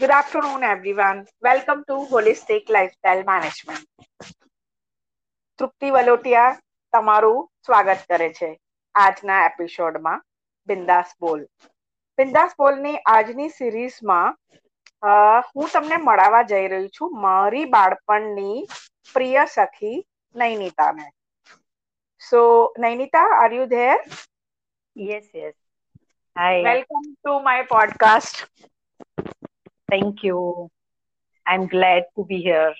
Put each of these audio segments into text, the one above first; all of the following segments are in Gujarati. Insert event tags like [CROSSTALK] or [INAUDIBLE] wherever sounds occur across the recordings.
Good afternoon, everyone. Welcome to Holistic Lifestyle Management. તૃપ્તિ વલોટિયા તમારું સ્વાગત કરે છે આજના એપિસોડમાં બિંદાસ બોલ. બિંદાસ બોલની આજની સિરીઝમાં હું તમને મળાવવા જઈ રહી છું મારી બાળપણની પ્રિય સખી નૈનિતાને so Nainita are you there yes yes hi welcome to my podcast Thank you. I'm glad to be here.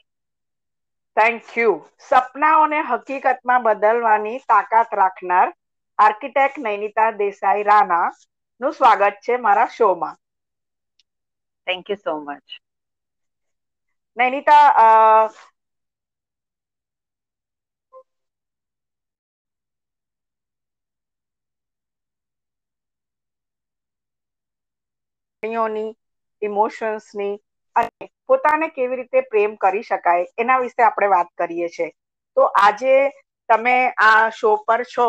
Thank you સપનાઓને હકીકતમાં બદલવાની તાકાત રાખનાર આર્કિટેક્ટ નૈનિતા દેસાઈ રાણા નું સ્વાગત છે મારા શોમાં thank you so much Nainita લાગણીઓની ઇમોશન્સની અને પોતાને કેવી રીતે પ્રેમ કરી શકાય એના વિશે આપણે વાત કરીએ છીએ. તો આજે તમે આ શો પર છો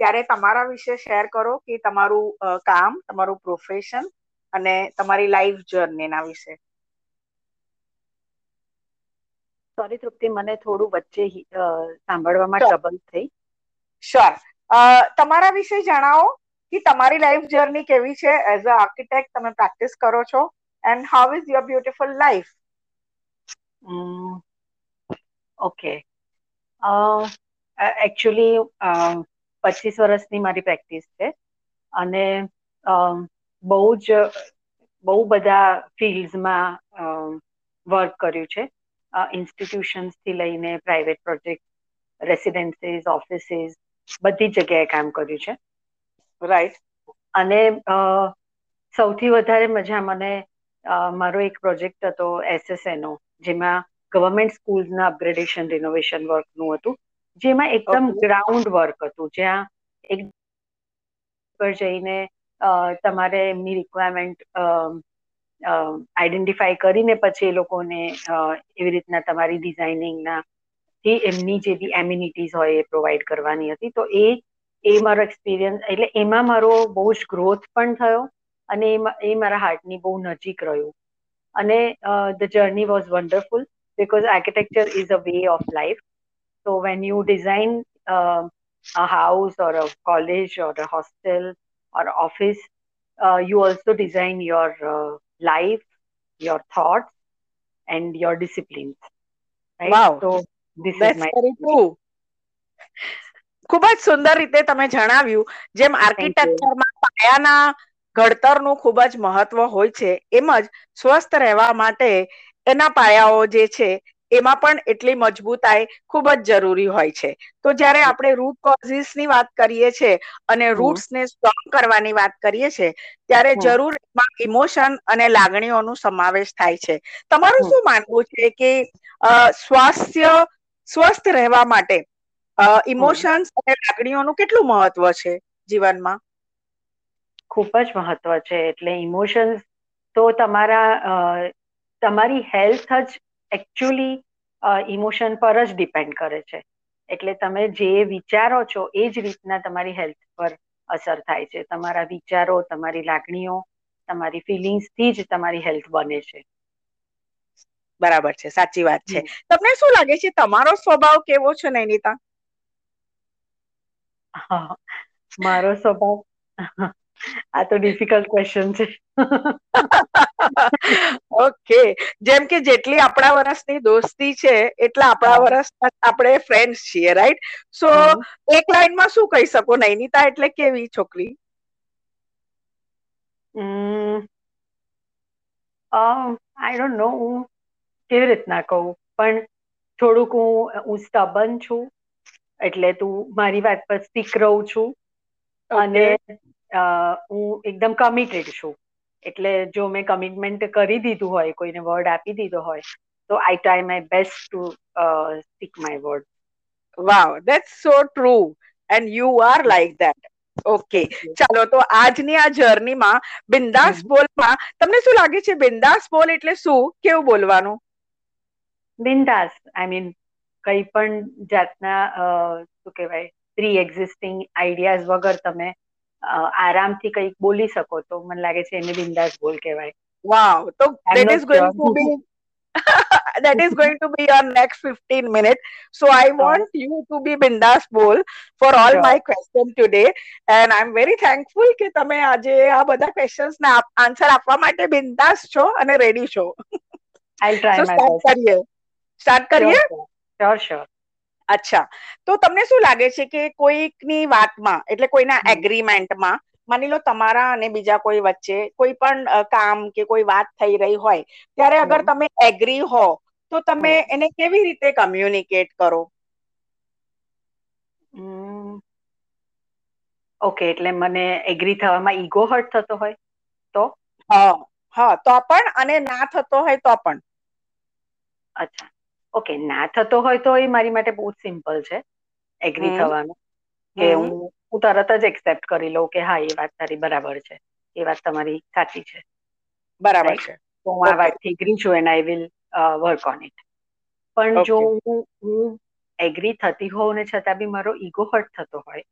ત્યારે તમારા વિશે શેર કરો કે તમારું કામ તમારું પ્રોફેશન અને તમારી લાઈફ જર્નીના વિશે. સોરી તૃપ્તિ મને થોડું વચ્ચે સાંભળવામાં. ટ્રબલ થઈ. શ્યોર તમારા વિશે જણાવો કે તમારી લાઈફ જર્ની કેવી છે? એઝ અ આર્કિટેક્ટ તમે પ્રેક્ટિસ કરો છો? And your is life? Mm, life okay actually પચીસ વર્ષની મારી પ્રેક્ટિસ છે. અને બહુ જ બહુ બધા ફિલ્ડ્સમાં વર્ક કર્યું છે. ઇન્સ્ટિટ્યુશન્સથી લઈને પ્રાઇવેટ પ્રોજેક્ટ રેસિડેન્સીસ ઓફિસીસ બધી જગ્યાએ કામ કર્યું છે. રાઈટ અને સૌથી વધારે મજા મને મારો એક પ્રોજેક્ટ હતો એસએસએનો જેમાં ગવર્મેન્ટ સ્કૂલ્સના અપગ્રેડેશન રિનોવેશન વર્કનું હતું જેમાં એકદમ ગ્રાઉન્ડ વર્ક હતું જ્યાં એક પર જઈને તમારે એમની રિક્વાયરમેન્ટ આઈડેન્ટિફાઈ કરીને પછી એ લોકોને એવી રીતના તમારી ડિઝાઇનિંગના થી એમની જે બી એમ્યુનિટીઝ હોય એ પ્રોવાઈડ કરવાની હતી. તો એ એ મારો એક્સપિરિયન્સ એટલે એમાં મારો બહુ જ ગ્રોથ પણ થયો. અને એમાં એ મારા હાર્ટની બહુ નજીક રહ્યું અને the journey was wonderful because architecture is a way of life so when you design uh, a house or a college or a hostel or office uh, you also design your uh, life your thoughts and your disciplines right Wow. so this is That's my very true. ખૂબ જ સુંદર રીતે તમે જણાવ્યું જેમ આર્કિટેક્ચરમાં પાયાના ઘડતરનું ખૂબ જ મહત્વ હોય છે. એમ જ સ્વસ્થ રહેવા માટે એના પાયાઓ જે છે એમાં પણ એટલી મજબૂતાઈ ખૂબ જ જરૂરી હોય છે. તો જ્યારે આપણે રૂટ કોઝિસની વાત કરીએ છીએ અને રૂટ્સ ને સ્ટ્રોંગ કરવાની વાત કરીએ છીએ ત્યારે. જરૂર એમાં ઇમોશન અને લાગણીઓનો સમાવેશ થાય છે. તમારું શું માનવું છે કે સ્વાસ્થ્ય સ્વસ્થ રહેવા માટે ઇમોશન્સ અને લાગણીઓનું કેટલું મહત્વ છે જીવનમાં? ખૂબ જ મહત્વ છે. એટલે ઇમોશન્સ તો તમારા તમારી હેલ્થ જ એકચ્યુઅલી ઇમોશન પર જ ડિપેન્ડ કરે છે. એટલે તમે જે વિચારો છો એ જ રીતના તમારી હેલ્થ પર અસર થાય છે. તમારા વિચારો તમારી લાગણીઓ તમારી ફિલિંગ્સથી જ તમારી હેલ્થ બને છે. બરાબર છે. સાચી વાત છે. તમને શું લાગે છે? તમારો સ્વભાવ કેવો છે નૈનિતા? મારો સ્વભાવ આ તો ડિફિકલ્ટ ક્વેશ્ચન છે. ઓકે જેમ કે જેટલી આપણા વર્ષની દોસ્તી છે એટલા આપણા હા. વર્ષ આપણે ફ્રેન્ડ્સ છીએ રાઈટ સો. એક લાઈનમાં શું કહી શકો? નૈનિતા એટલે કેવી છોકરી? આઈ ડોન્ટ નો હું કેવી રીતના કહું? પણ થોડુંક હું હું સ્ટબન છું. એટલે તું મારી વાત પર સ્ટીક રહું છું. અને હું એકદમ કમિટેડ છું. એટલે જો મેં કમિટમેન્ટ કરી દીધું હોય કોઈને વર્ડ આપી દીધો હોય તો I try my best to speak my word wow that's so true and you are like that okay ચાલો તો આજની આ જર્નીમાં બિંદાસ બોલમાં તમને શું લાગે છે? બિંદાસ બોલ એટલે શું? કેવું બોલવાનું? બિંદાસ આઈ મીન કઈ પણ જાતના અ, શું કહેવાય પ્રી એક્ઝિસ્ટિંગ આઈડિયાઝ વગર તમે આરામથી કંઈક બોલી શકો તો મને લાગે છે એને બિંદાસ બોલ કહેવાય that not is going sure. to be that is going to be your next 15 minutes. So I want you to be bindas bowl for all Sure. my questions today. And I'm very thankful કે તમે આજે આ બધા questions ના આન્સર આપવા માટે બિંદાસ છો અને રેડી છો I'll try So my start best. કરીએ સ્ટાર્ટ કરીએ sure, sure. અચ્છા. તો તમને શું લાગે છે કે કોઈકની વાતમાં એટલે કોઈના એગ્રીમેન્ટમાં માની લો તમારા અને બીજા કોઈ વચ્ચે કોઈ પણ કામ કે કોઈ વાત થઈ રહી હોય ત્યારે અગર તમે એગ્રી હો તો તમે એને કેવી રીતે કમ્યુનિકેટ કરો? ઓકે એટલે મને એગ્રી થવામાં ઈગો હર્ટ થતો હોય તો? હા હા તો પણ અને ના થતો હોય તો પણ. અચ્છા. ઓકે ના થતો હોય તો એ મારી માટે બહુ જ સિમ્પલ છે. એગ્રી થવાનું. કે હું હું તરત જ એક્સેપ્ટ કરી લઉં કે હા એ વાત તારી બરાબર છે. એ વાત તમારી સાચી છે. બરાબર છે. તો હું આ વાતથી એગ્રી છું and I will work on it પણ જો હું હું એગ્રી થતી હોઉં ને છતાં બી મારો ઈગો હર્ટ થતો હોય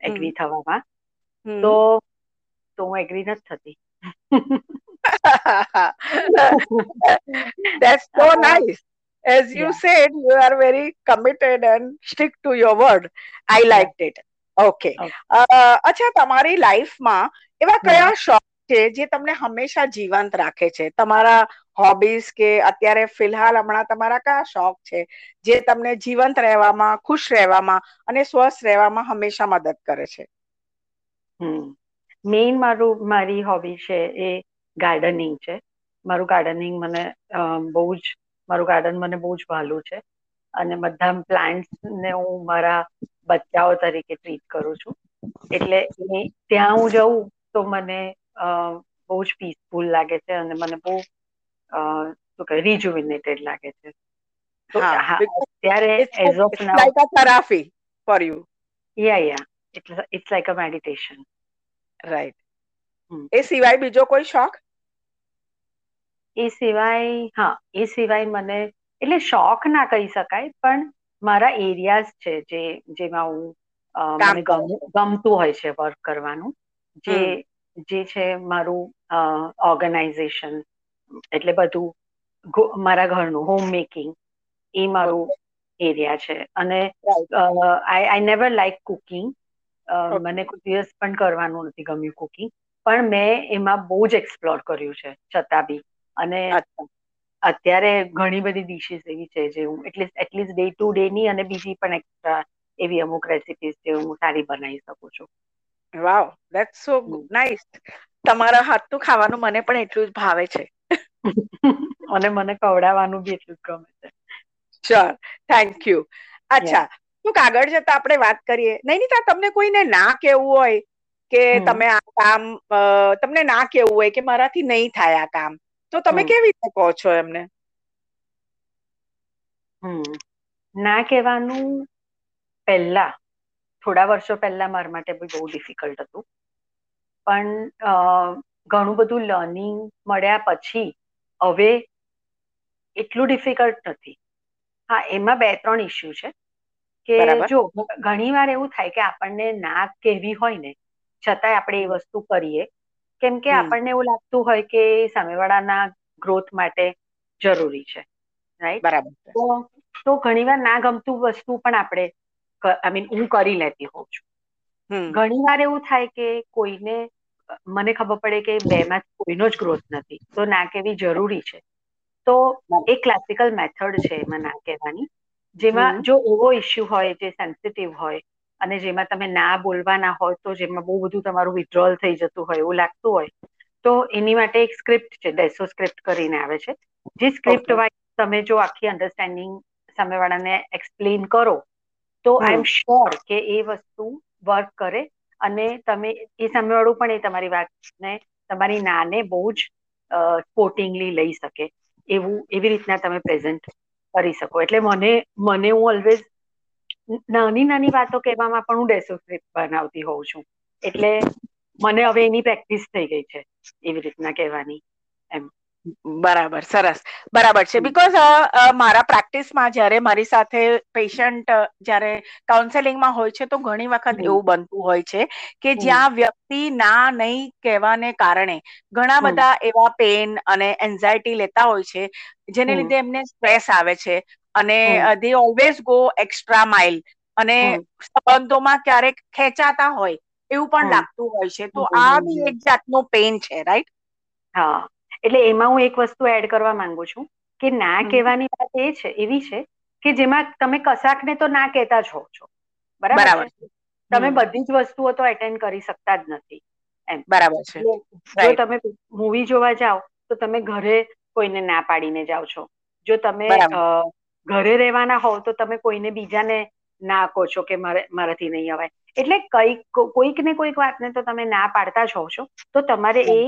એગ્રી થવામાં તો તો હું એગ્રી નથી થતી. [LAUGHS] That's so [LAUGHS] nice. As you yeah. said, you are very committed and stick to your word. I liked it. Okay. Okay. Uh, અચ્છા તમારી લાઈફમાં એવા કયા શોખ છે જે તમને હંમેશા જીવંત રાખે છે તમારા હોબીઝ કે અત્યારે ફિલહાલ હમણાં તમારા કયા શોખ છે જે તમને જીવંત રહેવામાં ખુશ રહેવામાં અને સ્વસ્થ રહેવામાં હંમેશા મદદ કરે છે મેઇન મારું મારી હોબી છે એ ગાર્ડનિંગ છે મારું ગાર્ડનિંગ મને બહુ જ મારું ગાર્ડન મને બહુ જ ભાલું છે. અને બધા પ્લાન્ટ્સ ને હું મારા બચ્ચાઓ તરીકે ટ્રીટ કરું છું. એટલે ત્યાં હું જઉં તો મને બહુ જ પીસફુલ લાગે છે અને મને બહુ શું કહે રિજુવિનેટેડ લાગે છે. તો હા અત્યારે as of now yeah yeah it's it's like a meditation right એ સિવાય બીજો કોઈ શોખ? એ સિવાય હા એ સિવાય મને એટલે શોખ ના કહી શકાય પણ મારા એરિયાઝ છે જે જેમાં હું અ, મને ગમ- ગમતું હોય છે વર્ક કરવાનું. જે જે છે મારું ઓર્ગેનાઇઝેશન એટલે બધું મારા ઘરનું હોમ મેકિંગ એ મારું એરિયા છે. અને I I never like cooking મને કોઈ દિવસ પણ કરવાનું નથી ગમ્યું કુકિંગ પણ મેં એમાં બહુ જ એક્સપ્લોર કર્યું છે છતાં બી. અને અત્યારે ઘણી બધી ડિશિસ એવી છે જે હું at least at least day to day ની અને બીજી પણ એક્સ્ટ્રા એવી અમુક રેસીપીસ જે હું સારી બનાવી શકું છું. વાવ ધેટ્સ સો. નાઇસ તમારા હાથનું ખાવાનું મને પણ એટલું જ ભાવે છે. [LAUGHS] અને મને ખવડાવવાનું બી એટલું જ ગમે છે. શ્યોર થેન્ક યુ અચ્છા શું આગળ જતા આપણે વાત કરીએ. નૈનિતા તમને કોઈને ના કેવું હોય કે તમે આ કામ તમને ના કેવું હોય કે મારાથી નહીં થાય આ કામ. તો તમે કેવી રીતે કહો છો એમને? હમ. ના કહેવાનું પહેલા થોડા વર્ષો પહેલા મારા માટે બહુ ડિફિકલ્ટ હતું. પણ ઘણું બધું લર્નિંગ મળ્યા પછી હવે એટલું ડિફિકલ્ટ નથી. હા એમાં બે ત્રણ ઇસ્યુ છે. કે જો ઘણી વાર એવું થાય કે આપણને ના કહેવી હોય ને છતાંય આપણે એ વસ્તુ કરીએ. કેમ કે આપણને એવું લાગતું હોય કે સામેવાળાના ગ્રોથ માટે જરૂરી છે રાઈટ બરાબર તો તો ઘણીવાર ના ગમતું વસ્તુ પણ આપણે આઈ મીન હું કરી લેતી હોઉં છું. ઘણી વાર એવું થાય કે કોઈને મને ખબર પડે કે બેમાં કોઈનો જ ગ્રોથ નથી તો ના કેવી જરૂરી છે. તો એ એક ક્લાસિકલ મેથડ છે એમાં ના કહેવાની જેમાં જો એવો ઇસ્યુ હોય જે સેન્સિટિવ હોય અને જેમાં તમે ના બોલવાના હોય તો જેમાં બહુ બધું તમારું વિડ્રોલ થઈ જતું હોય એવું લાગતું હોય તો એની માટે એક સ્ક્રિપ્ટ છે ડેસો સ્ક્રિપ્ટ કરીને આવે છે. જે સ્ક્રિપ્ટ વાઇઝ તમે જો આખી અન્ડરસ્ટેન્ડિંગ સામેવાળાને એક્સપ્લેન કરો તો આઈ એમ શ્યોર કે એ વસ્તુ વર્ક કરે અને તમે એ સામેવાળું પણ એ તમારી વાતને તમારી નાને બહુ જ સ્પોર્ટિંગલી લઈ શકે. એવું એવી રીતના તમે પ્રેઝન્ટ કરી શકો. એટલે મને મને હું ઓલવેઝ નાની નાની વાતો કહેવામાં પણ હું ડેસોસિપ બનાવતી હોઉં છું. એટલે મને હવે એની પ્રેક્ટિસ થઈ ગઈ છે એવી રીતના કહેવાની. એમ. બરાબર સરસ. બરાબર છે. બીકોઝ મારા પ્રેક્ટિસમાં જ્યારે મારી સાથે પેશન્ટ જ્યારે કાઉન્સેલિંગમાં હોય છે તો ઘણી વખત એવું બનતું હોય છે કે જ્યાં વ્યક્તિ ના નહીં કહેવાને કારણે ઘણા બધા એવા પેન અને એન્ઝાયટી લેતા હોય છે જેને લીધે એમને સ્ટ્રેસ આવે છે. અને they always go extra mile અને સંબંધોમાં ક્યારેક ખેંચાતા હોય એવું પણ લાગતું હોય છે. તો આ બી એક જાતનો પેન છે રાઈટ હા. એટલે એમાં હું એક વસ્તુ એડ કરવા માંગુ છું કે ના કહેવાની વાત એ છે એવી છે કે જેમાં તમે કશાકને તો ના કહેતા જ હોવ છો. બરાબર છે? તમે બધી જ વસ્તુઓ તો એટેન્ડ કરી શકતા જ નથી એમ. બરાબર છે. જો તમે મૂવી જોવા જાઓ તો તમે ઘરે કોઈને ના પાડીને જાઓ છો. જો તમે ઘરે રહેવાના હોવ તો તમે કોઈને બીજાને ના કહો છો કે મારે મારાથી નહીં અવાય. એટલે કંઈક કોઈક ને કોઈક વાતને તો તમે ના પાડતા જ હોવ છો. તો તમારે એ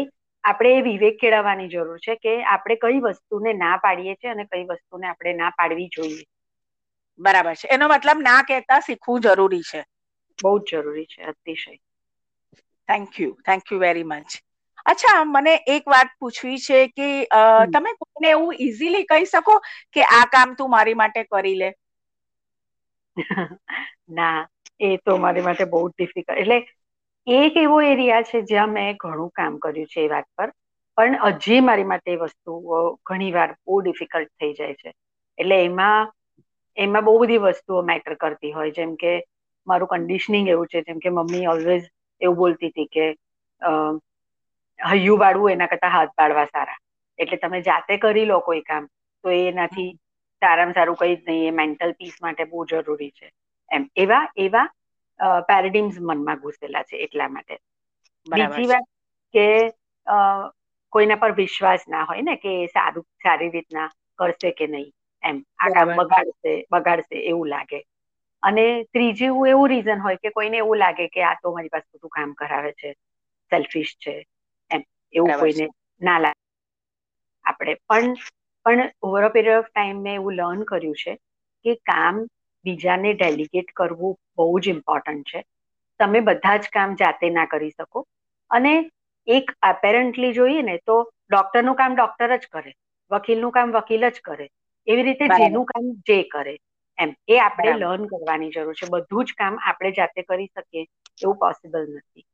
આપણે એ વિવેક કેળવવાની જરૂર છે કે આપણે કઈ વસ્તુને ના પાડીએ છીએ અને કઈ વસ્તુને આપણે ના પાડવી જોઈએ. બરાબર છે. એનો મતલબ ના કહેતા શીખવું જરૂરી છે. બહુ જ જરૂરી છે અતિશય. Thank you thank you very much અચ્છા મને એક વાત પૂછવી છે કે તમે કોઈને એવું ઈઝીલી કહી શકો કે આ કામ તું મારી માટે કરી લે? [LAUGHS] ના એ તો મારી માટે બહુ ડિફિકલ્ટ એટલે એક એવો એરિયા છે જ્યાં મેં ઘણું કામ કર્યું છે એ વાત પર પણ હજી મારી માટે વસ્તુઓ ઘણી વાર બહુ ડિફિકલ્ટ થઈ જાય છે. એટલે એમાં એમાં બહુ બધી વસ્તુઓ મેટર કરતી હોય જેમ કે મારું કન્ડિશનિંગ એવું છે જેમ કે મમ્મી ઓલવેઝ એવું બોલતી હતી કે હૈયું વાળવું એના કરતા હાથ પાડવા સારા. એટલે તમે જાતે કરી લો કોઈ કામ તો એનાથી સારામાં સારું કઈ જ નહીં એ મેન્ટલ પીસ માટે બહુ જરૂરી છે. એમ એવા એવા પેરેડિમ્સ મનમાં ઘૂસેલા છે એટલા માટે. બીજી વાત કે કોઈના પર વિશ્વાસ ના હોય ને કે સારું સારી રીતના કરશે કે નહીં એમ આ કામ બગાડશે બગાડશે એવું લાગે. અને ત્રીજું એવું રીઝન હોય કે કોઈને એવું લાગે કે આ તો મારી પાસે બધું કામ કરાવે છે સેલ્ફિશ છે એવું કોઈને ના લાગે. આપણે પણ પણ over a period of time મેં એવું લર્ન કર્યું છે કે કામ બીજાને ડેલિગેટ કરવું બહુ જ ઇમ્પોર્ટન્ટ છે. તમે બધા જ કામ જાતે ના કરી શકો. અને એક અપેરન્ટલી જોઈએ ને તો ડોક્ટરનું કામ ડોક્ટર જ કરે વકીલનું કામ વકીલ જ કરે. એવી રીતે જેનું કામ જે કરે. એમ એ આપણે લર્ન કરવાની જરૂર છે. બધું જ કામ આપણે જાતે કરી શકીએ એવું પોસિબલ નથી.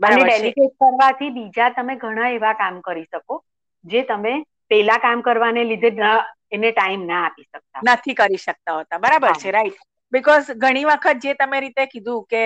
અને ડેલિગેટ કરવાથી બીજા તમે ઘણા એવા કામ કરી શકો જે તમે પેલા કામ કરવાને લીધે એને ટાઈમ ના આપી શકતા. નથી કરી શકતા હોતા. બરાબર છે રાઈટ બિકોઝ ઘણી વખત જે તમે રીતે કીધું કે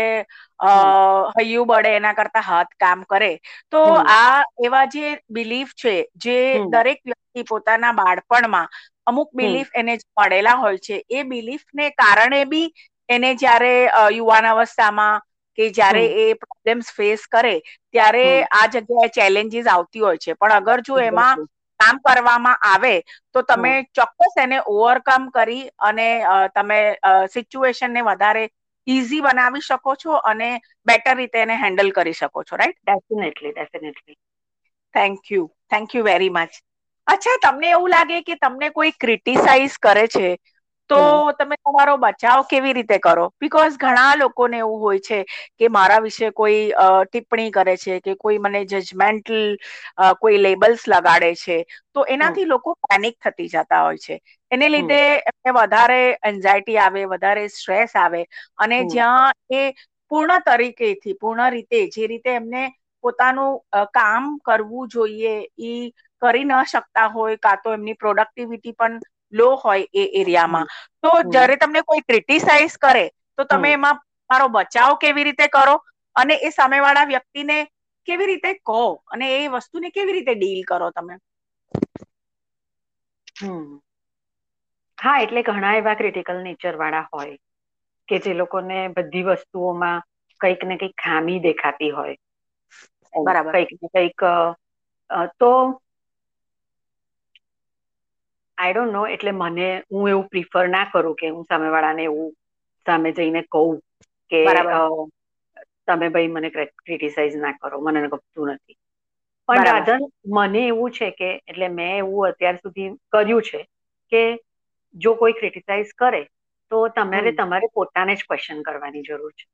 હૈયું બળે એના કરતા હાથ કામ કરે તો આ એવા જે બિલીફ છે જે દરેક વ્યક્તિ પોતાના બાળપણમાં અમુક બિલીફ એને મળેલા હોય છે. એ બિલીફને કારણે બી એને જયારે યુવાન અવસ્થામાં કે જયારે એ પ્રોબ્લેમ્સ ફેસ કરે ત્યારે આ જગ્યાએ ચેલેન્જીસ આવતી હોય છે. પણ અગર જો એમાં કામ કરવામાં આવે તો તમે ચોક્કસ એને ઓવરકમ કરી અને તમે સિચ્યુએશનને વધારે ઇઝી બનાવી શકો છો અને બેટર રીતે એને હેન્ડલ કરી શકો છો right definitely definitely thank you thank you very much અચ્છા તમને એવું લાગે કે તમને કોઈ ક્રિટિસાઇઝ કરે છે? તો તમે તમારો બચાવ કેવી રીતે કરો? બિકોઝ ઘણા લોકોને એવું હોય છે કે મારા વિશે કોઈ ટિપ્પણી કરે છે કે કોઈ મને જજમેન્ટલ કોઈ લેબલ્સ લગાડે છે તો એનાથી લોકો પેનિક થતી જતા હોય છે. એને લીધે એમને વધારે એન્ઝાયટી આવે વધારે સ્ટ્રેસ આવે અને જ્યાં એ પૂર્ણ તરીકેથી પૂર્ણ રીતે જે રીતે એમને પોતાનું કામ કરવું જોઈએ ઈ કરી ન શકતા હોય કાં તો એમની પ્રોડક્ટિવિટી પણ લો હોય એ એરિયામાં. તો જ્યારે તમને કોઈ ક્રિટિસાઈઝ કરે તો તમે એમાં મારો બચાવ કેવી રીતે કરો? અને એ સામેવાળા વ્યક્તિને કેવી રીતે કહો? અને એ વસ્તુને કેવી રીતે ડીલ કરો તમે? હમ. હા એટલે ઘણા એવા ક્રિટિકલ નેચર વાળા હોય કે જે લોકોને બધી વસ્તુઓમાં કંઈક ને કંઈક ખામી દેખાતી હોય. બરાબર. કંઈક ને કંઈક તો આઈ ડોન્ટ નો એટલે મને હું એવું પ્રિફર ના કરું કે હું સામે વાળા એવું સામે જઈને કહું કે તમે ભાઈ મને ક્રિટિસાઇઝ ના કરો મને ગમતું નથી. પણ બરાબર. મને એવું છે કે એટલે મેં એવું અત્યાર સુધી કર્યું છે કે જો કોઈ ક્રિટિસાઇઝ કરે તો તમારે તમારે પોતાને જ ક્વેશ્ચન કરવાની જરૂર છે.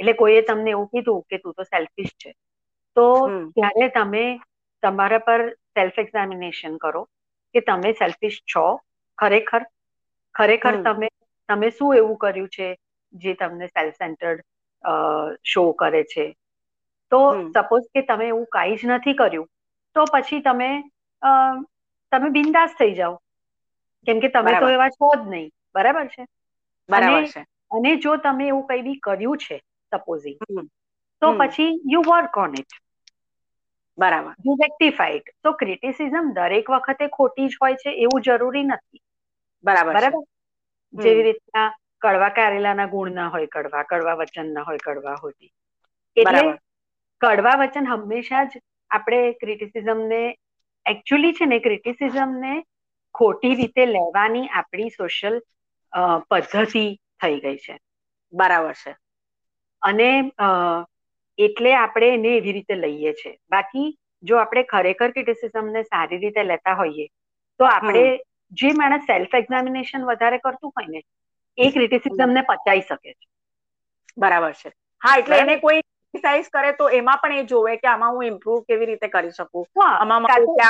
એટલે કોઈએ તમને એવું કીધું કે તું તો સેલ્ફિશ છે તો ત્યારે તમે તમારા પર સેલ્ફ એક્ઝામિનેશન કરો કે તમે સેલ્ફિશ છો ખરેખર? ખરેખર તમે તમે શું એવું કર્યું છે જે તમને સેલ્ફ સેન્ટર્ડ શો કરે છે? તો સપોઝ કે તમે એવું કાંઈ જ નથી કર્યું તો પછી તમે તમે બિંદાસ થઈ જાઓ. કેમ કે તમે તો એવા છો જ નહીં. બરાબર છે? બરાબર છે. અને જો તમે એવું કઈ બી કર્યું છે સપોઝિંગ તો પછી યુ વર્ક ઓન ઇટ બરાબર. યુ રેક્ટિફાઈડ તો ક્રિટિસિઝમ દરેક વખતે ખોટી જ હોય છે એવું જરૂરી નથી. બરાબર બરાબર. જેવી રીતના કડવા કારેલાના ગુણ ના હોય કડવા કડવા વચન ના હોય કડવા હોતી. એટલે કડવા વચન હંમેશા જ આપણે ક્રિટિસિઝમને એકચ્યુઅલી છે ને ક્રિટિસિઝમ ને ખોટી રીતે લેવાની આપણી સોશિયલ પદ્ધતિ થઈ ગઈ છે. બરાબર છે. અને એટલે આપણે એને એવી રીતે લઈએ છીએ. બાકી જો આપણે ખરેખર ક્રિટિસિઝમને સારી રીતે લેતા હોઈએ તો આપણે જે માણસ સેલ્ફ એક્ઝામિનેશન વધારે કરતું હોય ને એ ક્રિટિસિઝમને પચાવી શકે છે. બરાબર છે. હા એટલે એને કોઈ ક્રિટિસાઇઝ કરે તો એમાં પણ એ જોવે કે આમાં હું ઇમ્પ્રુવ કેવી રીતે કરી શકું?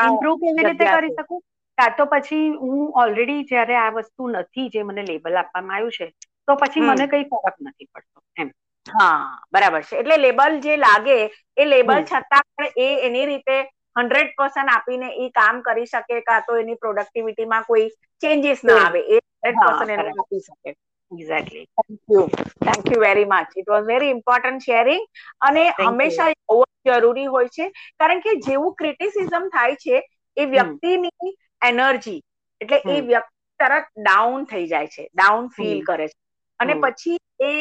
ઇમ્પ્રુવ કેવી રીતે કરી શકું? કાં તો પછી હું ઓલરેડી જ્યારે આ વસ્તુ નથી જે મને લેબલ આપવામાં આવ્યું છે તો પછી મને કઈ ફરક નથી પડતો એમ. હા બરાબર છે. એટલે લેબલ જે લાગે એ લેબલ છતાં પણ એ એની રીતે હંડ્રેડ પર્સન્ટ આપીને એ કામ કરી શકે કાં તો એની પ્રોડક્ટિવિટીમાં કોઈ ચેન્જીસ ના આવે એ હંડ્રેડ પર્સન્ટ એને આપી શકે. Exactly thank you thank you very much it was very important sharing અને હંમેશા બહુ જરૂરી હોય છે કારણ કે જેવું ક્રિટિસિઝમ થાય છે એ વ્યક્તિની એનર્જી એટલે એ વ્યક્તિ તરત ડાઉન થઈ જાય છે ડાઉન ફીલ કરે છે. અને પછી એ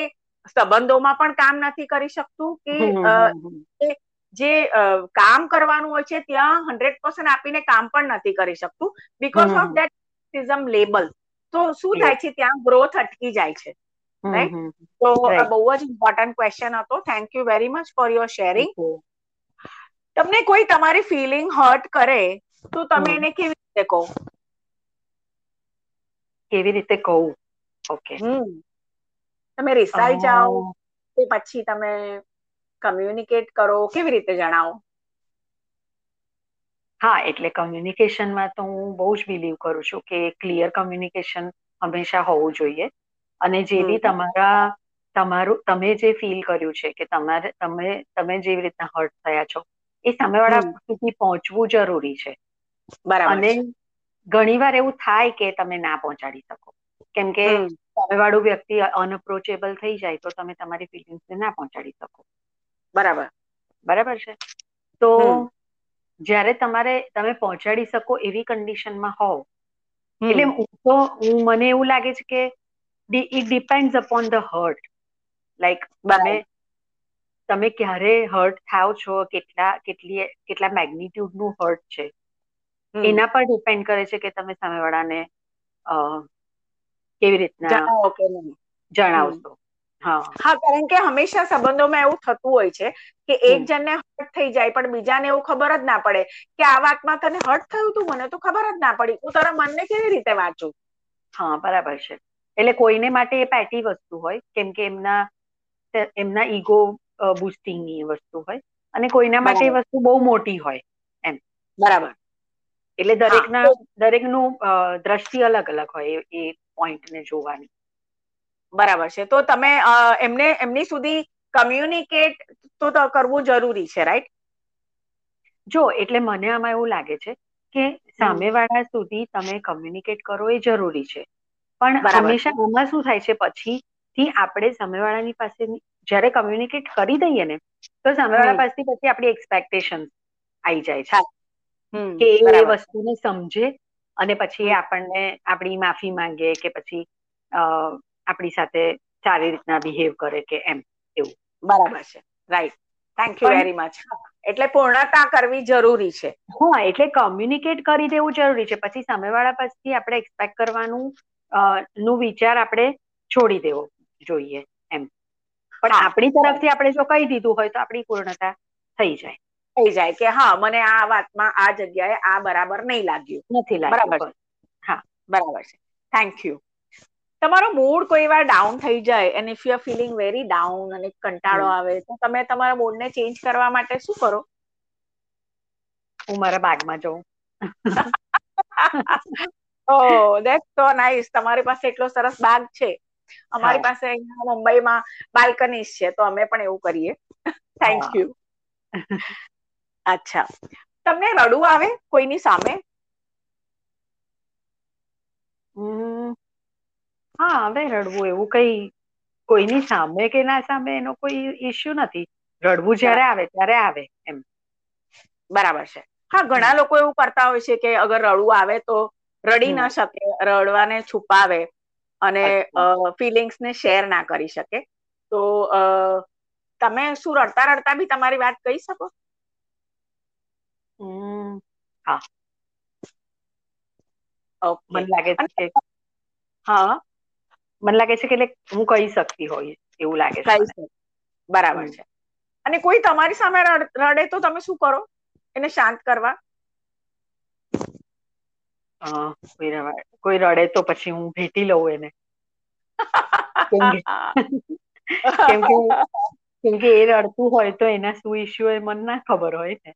સંબંધોમાં પણ કામ નથી કરી શકતું કે જે કામ કરવાનું હોય છે ત્યાં હંડ્રેડ પર્સન્ટ આપીને કામ પણ નથી કરી શકતું બિકોઝ ઓફ દેટ લેબલ તો શું થાય છે ત્યાં ગ્રોથ અટકી જાય છે. રાઈટ તો બહુ જ ઇમ્પોર્ટન્ટ ક્વેશ્ચન હતો. Thank you very much for your sharing તમને કોઈ તમારી ફિલિંગ હર્ટ કરે તો તમે એને કેવી રીતે કહો? કેવી રીતે કહું? Okay hmm. તમે રિસાઈ જાઓ કે પછી તમે કમ્યુનિકેટ કરો કેવી રીતે જણાવો? હા એટલે કમ્યુનિકેશનમાં તો હું બહુ જ બિલીવ કરું છું કે ક્લિયર કમ્યુનિકેશન હંમેશા હોવું જોઈએ. અને જે બી તમારા તમારું તમે જે ફીલ કર્યું છે કે તમારે તમે તમે જેવી રીતના હર્ટ થયા છો એ સામેવાળા સુધી પહોંચવું જરૂરી છે. બરાબર અને છે. ઘણી વાર એવું થાય કે તમે ના પહોંચાડી શકો. કેમકે સામે વાળું વ્યક્તિ અનઅપ્રોચેબલ થઈ જાય તો તમે તમારી ફિલિંગ્સને ના પહોંચાડી શકો. બરાબર? બરાબર છે? તો જ્યારે તમારે તમે પહોંચાડી શકો એવી કન્ડિશનમાં હોવ એટલે એટલે તો હું મને એવું લાગે છે કે it depend upon the hurt like તમે તમે ક્યારે હર્ટ થાવ છો કેટલા કેટલી કેટલા મેગ્નીટ્યુડનું હર્ટ છે. એના પર ડિપેન્ડ કરે છે કે તમે સામેવાળાને અ કેવી રીતના જણાવશો. હા. હા કારણ કે હંમેશા સંબંધોમાં એવું થતું હોય છે કે એક જણને હર્ટ થઈ જાય પણ બીજાને એવું ખબર જ ના પડે કે આ વાતમાં તને હર્ટ થયું તું મને તો ખબર જ ના પડી. હું તારા મનને કેવી રીતે વાંચું? હા બરાબર છે. એટલે કોઈને માટે એ પેટી વસ્તુ હોય કેમ કે એમના એમના ઈગો બુસ્ટિંગની વસ્તુ હોય. અને કોઈના માટે એ વસ્તુ બહુ મોટી હોય એમ. બરાબર. એટલે દરેકના દરેકનું દ્રષ્ટિ અલગ અલગ હોય એ પોઈન્ટને જોવાની. બરાબર છે. તો તમે એમને એમની સુધી કમ્યુનિકેટ તો કરવું જરૂરી છે રાઈટ જો એટલે મને આમાં એવું લાગે છે કે સામેવાળા સુધી તમે કોમ્યુનિકેટ કરો એ જરૂરી છે. પણ હંમેશા આમાં શું થાય છે પછી? થી આપણે સામેવાળાની પાસે જ્યારે કમ્યુનિકેટ કરી દઈએ ને તો સામેવાળા પાસેથી પછી આપણી એક્સપેક્ટેશન આઈ જાય છે. કે એ વસ્તુને સમજે અને પછી આપણને આપણી માફી માંગે કે પછી અ આપણી સાથે સારી રીતના બિહેવ કરે કે એમ એવું. બરાબર છે. Right thank you very much એટલે પૂર્ણતા કરવી જરૂરી છે. હા એટલે કોમ્યુનિકેટ કરી દેવું જરૂરી છે. પછી સામેવાળા પાસેથી આપણે એક્સપેક્ટ કરવાનું નું વિચાર આપણે છોડી દેવો જોઈએ એમ. પણ આપણી તરફથી આપણે જો કહી દીધું હોય તો આપણી પૂર્ણતા થઈ જાય. થઈ જાય કે હા મને આ વાતમાં આ જગ્યાએ આ બરાબર નહીં લાગ્યું. નથી લાગ્યું બરાબર હા બરાબર છે. થેન્ક યુ તમારો મૂડ કોઈ વાર ડાઉન થઈ જાય and if you are feeling very down અને કંટાળો આવે તો તમે તમારા મૂડને ચેન્જ કરવા માટે શું કરો? હું મારા બાગમાં જઉં. ઓ દેટ સો નાઈસ તમારી પાસે એટલો સરસ બાગ છે. અમારી પાસે અહીંયા મુંબઈમાં બાલ્કનીઝ છે તો અમે પણ એવું કરીએ. [LAUGHS] થેન્ક યુ [LAUGHS] અચ્છા. તમને રડવું આવે કોઈની સામે? હા હવે રડવું એવું કઈ કોઈની સામે કે ના સામે એનો કોઈ ઇશ્યુ નથી. રડવું જયારે આવે ત્યારે આવે એમ. બરાબર છે. હા ઘણા લોકો એવું કરતા હોય છે કે અગર રડવું આવે તો રડી ના શકે રડવાને છુપાવે અને ફિલિંગ્સ ને શેર ના કરી શકે. તો તમે શું રડતા રડતા બી તમારી વાત કહી શકો? હમ હા. ઓકે મને લાગે છે હા. મને લાગે છે કે એટલે હું કહી શકતી હોય એવું લાગે છે બરાબર છે. અને કોઈ તમારી સામે રડે તો તમે શું કરો? એને શાંત કરવા? હ કોઈ કોઈ રડે તો પછી હું ભેટી લઉં એને. કેમ કેમ કે એ રડતું હોય તો એના શું ઇશ્યુ એ મને ના ખબર હોય ને.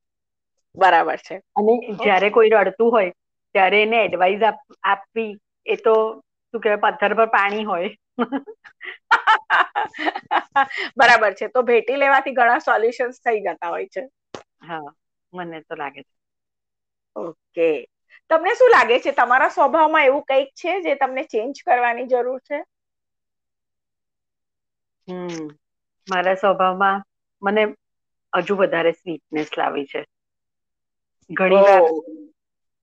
બરાબર છે. અને જ્યારે કોઈ રડતું હોય ત્યારે એને એડવાઇસ આપવી એ તો શું કહેવાય પથ્થર પર પાણી હોય. [LAUGHS] બરાબર છે. તો ભેટી લેવાથી ઘણા સોલ્યુશન્સ થઈ જતા હોય છે. હા મને તો લાગે છે. ઓકે. તમને શું લાગે છે? તમારા સ્વભાવમાં એવું કંઈક છે જે તમને ચેન્જ કરવાની જરૂર છે? હમ મારા સ્વભાવમાં મને હજુ વધારે સ્વીટનેસ લાવી છે. ઘણી વાર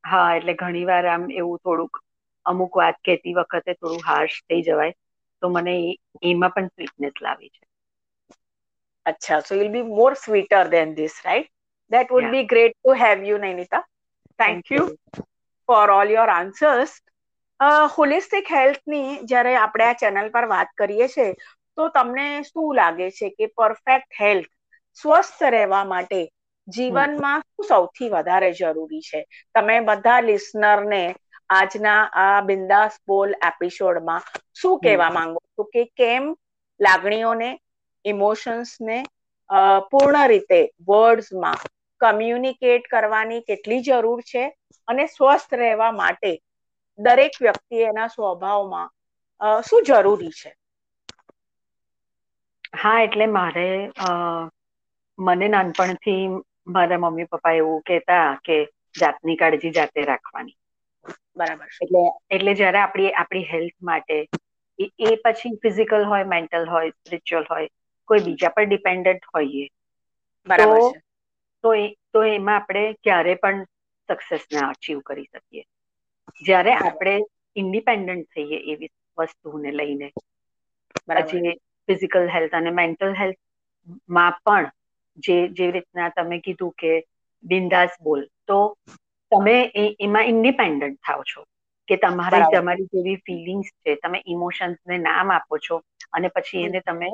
હા એટલે ઘણી વાર આમ એવું થોડુંક અમુક વાત કેતી વખતે થોડું હાર્શ થઈ જવાય તો મને એમાં પણ સ્વીટનેસ લાવી છે. અચ્છા so will be more sweeter than this right that would be great to have you Nainita thank you for all your answers holistic હેલ્થની જ્યારે આપણે આ ચેનલ પર વાત કરીએ છીએ તો તમને શું લાગે છે કે પરફેક્ટ હેલ્થ સ્વસ્થ રહેવા માટે જીવનમાં શું સૌથી વધારે જરૂરી છે? તમે બધા લિસનરને આજના આ બિંદાસ બોલ એપિસોડમાં શું કહેવા માંગો છો કે કેમ લાગણીઓને ઇમોશન્સને અ પૂર્ણ રીતે વર્ડ્સમાં કમ્યુનિકેટ કરવાની કેટલી જરૂર છે અને સ્વસ્થ રહેવા માટે દરેક વ્યક્તિ એના સ્વભાવમાં શું જરૂરી છે? હા એટલે મારે અ મને નાનપણથી મારા મમ્મી પપ્પા એવું કેતા કે જાતની કાળજી જાતે રાખવાની. બરાબર. એટલે એટલે જયારે આપણી આપણી હેલ્થ માટે એ પછી ફિઝિકલ હોય મેન્ટલ હોય સ્પિરિચ્યુઅલ હોય કોઈ બીજા પર ડિપેન્ડન્ટ હોઈએ તો બરાબર તો એ તો એમાં આપણે ક્યારે પણ સક્સેસ ને અચીવ કરી શકીએ. જ્યારે આપણે ઇન્ડિપેન્ડન્ટ થઈએ એવી વસ્તુને લઈને પછી ફિઝિકલ હેલ્થ અને મેન્ટલ હેલ્થમાં પણ જે જેવી રીતના તમે કીધું કે બિંદાસ બોલ તો તમે એમાં ઇન્ડિપેન્ડન્ટ થાવ છો કે તમારી તમારી જેવી ફિલિંગ્સ છે તમે ઇમોશન્સને નામ આપો છો અને પછી એને તમે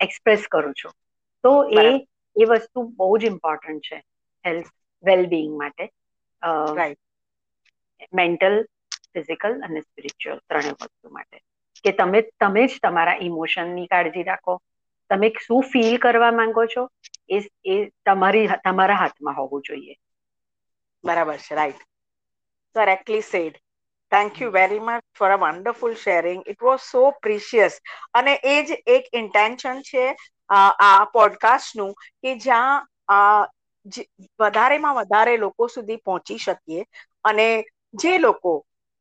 એક્સપ્રેસ કરો છો. તો એ એ વસ્તુ બહુ જ ઇમ્પોર્ટન્ટ છે હેલ્થ વેલબિંગ માટે. મેન્ટલ ફિઝિકલ અને સ્પિરિચ્યુઅલ ત્રણેય વસ્તુ માટે. કે તમે તમે જ તમારા ઇમોશનની કાળજી રાખો તમે શું ફીલ કરવા માંગો છો, એ એ તમારી, તમારા હાથમાં હોવું જોઈએ. બરાબર છે right correctly said thank you very much for a wonderful sharing it was so precious અને એ જ એક ઇન્ટેન્શન છે આ પોડકાસ્ટનું કે જ્યાં વધારેમાં વધારે લોકો સુધી પહોંચી શકીએ. અને જે લોકો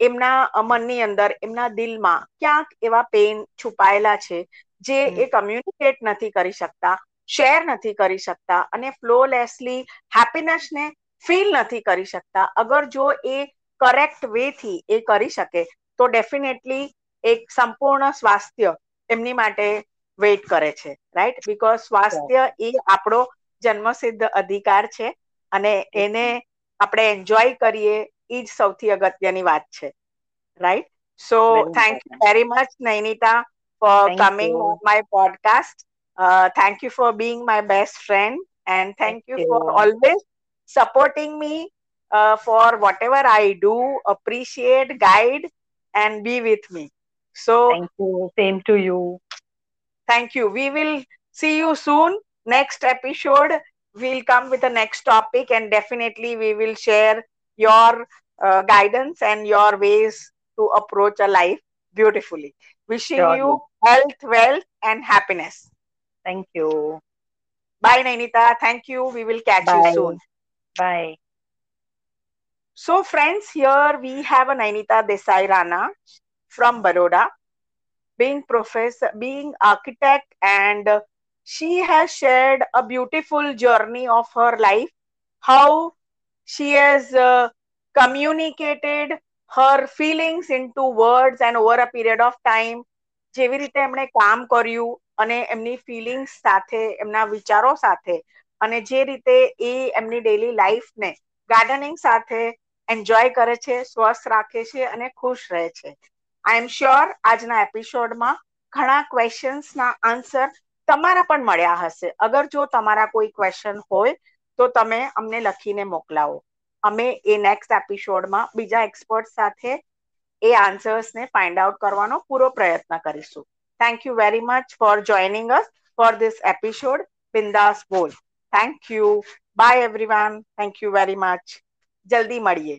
એમના મનની અંદર એમના દિલમાં ક્યાંક એવા પેન છુપાયેલા છે જે એ કમ્યુનિકેટ નથી કરી શકતા શેર નથી કરી શકતા અને ફ્લોલેસલી હેપીનેસને ફીલ નથી કરી શકતા. અગર જો એ કરેક્ટ વે થી એ કરી શકે તો ડેફિનેટલી એક સંપૂર્ણ સ્વાસ્થ્ય એમની માટે વેઇટ કરે છે રાઈટ બીકોઝ સ્વાસ્થ્ય એ આપણો જન્મસિદ્ધ અધિકાર છે અને એને આપણે એન્જોય કરીએ એજ સૌથી અગત્યની વાત છે right so very thank you important very much Nainita for thank coming you on my podcast thank you for being my best friend and thank you for always supporting me uh, for whatever I do, appreciate, guide, and be with me. So, thank you same to you thank you. We will see you soon. Next episode, we'll come with the next topic, and definitely we will share your uh, guidance and your ways to approach a life beautifully. Wishing Surely. you health, wealth, and happiness. Thank you. Bye, Nainita. Thank you. We will catch Bye. you soon. Bye. So, friends, here we have a Nainita Desai Rana from Baroda, being professor, being architect, and she has shared a beautiful journey of her life, how she has uh, communicated feelings into words and over a period of time જેવી રીતે એમણે કામ કર્યું અને એમની ફિલિંગ્સ સાથે, એમના વિચારો સાથે, અને જે રીતે એ એમની ડેલી લાઈફને ગાર્ડનિંગ સાથે એન્જોય કરે છે, સ્વસ્થ રાખે છે અને ખુશ રહે છે. આઈ એમ શ્યોર આજના એપિસોડમાં ઘણા ક્વેશ્ચન્સના આન્સર તમારા પણ મળ્યા હશે. અગર જો તમારા કોઈ ક્વેશ્ચન હોય, તો તમે અમને લખીને મોકલાવો. અમે એ નેક્સ્ટ એપિસોડમાં બીજા એક્સપર્ટ સાથે એ આન્સર્સને ફાઇન્ડ આઉટ કરવાનો પૂરો પ્રયત્ન કરીશું. Thank you very much for joining us for this episode Bindaas Bol thank you bye everyone thank you very much જલ્દી મળીએ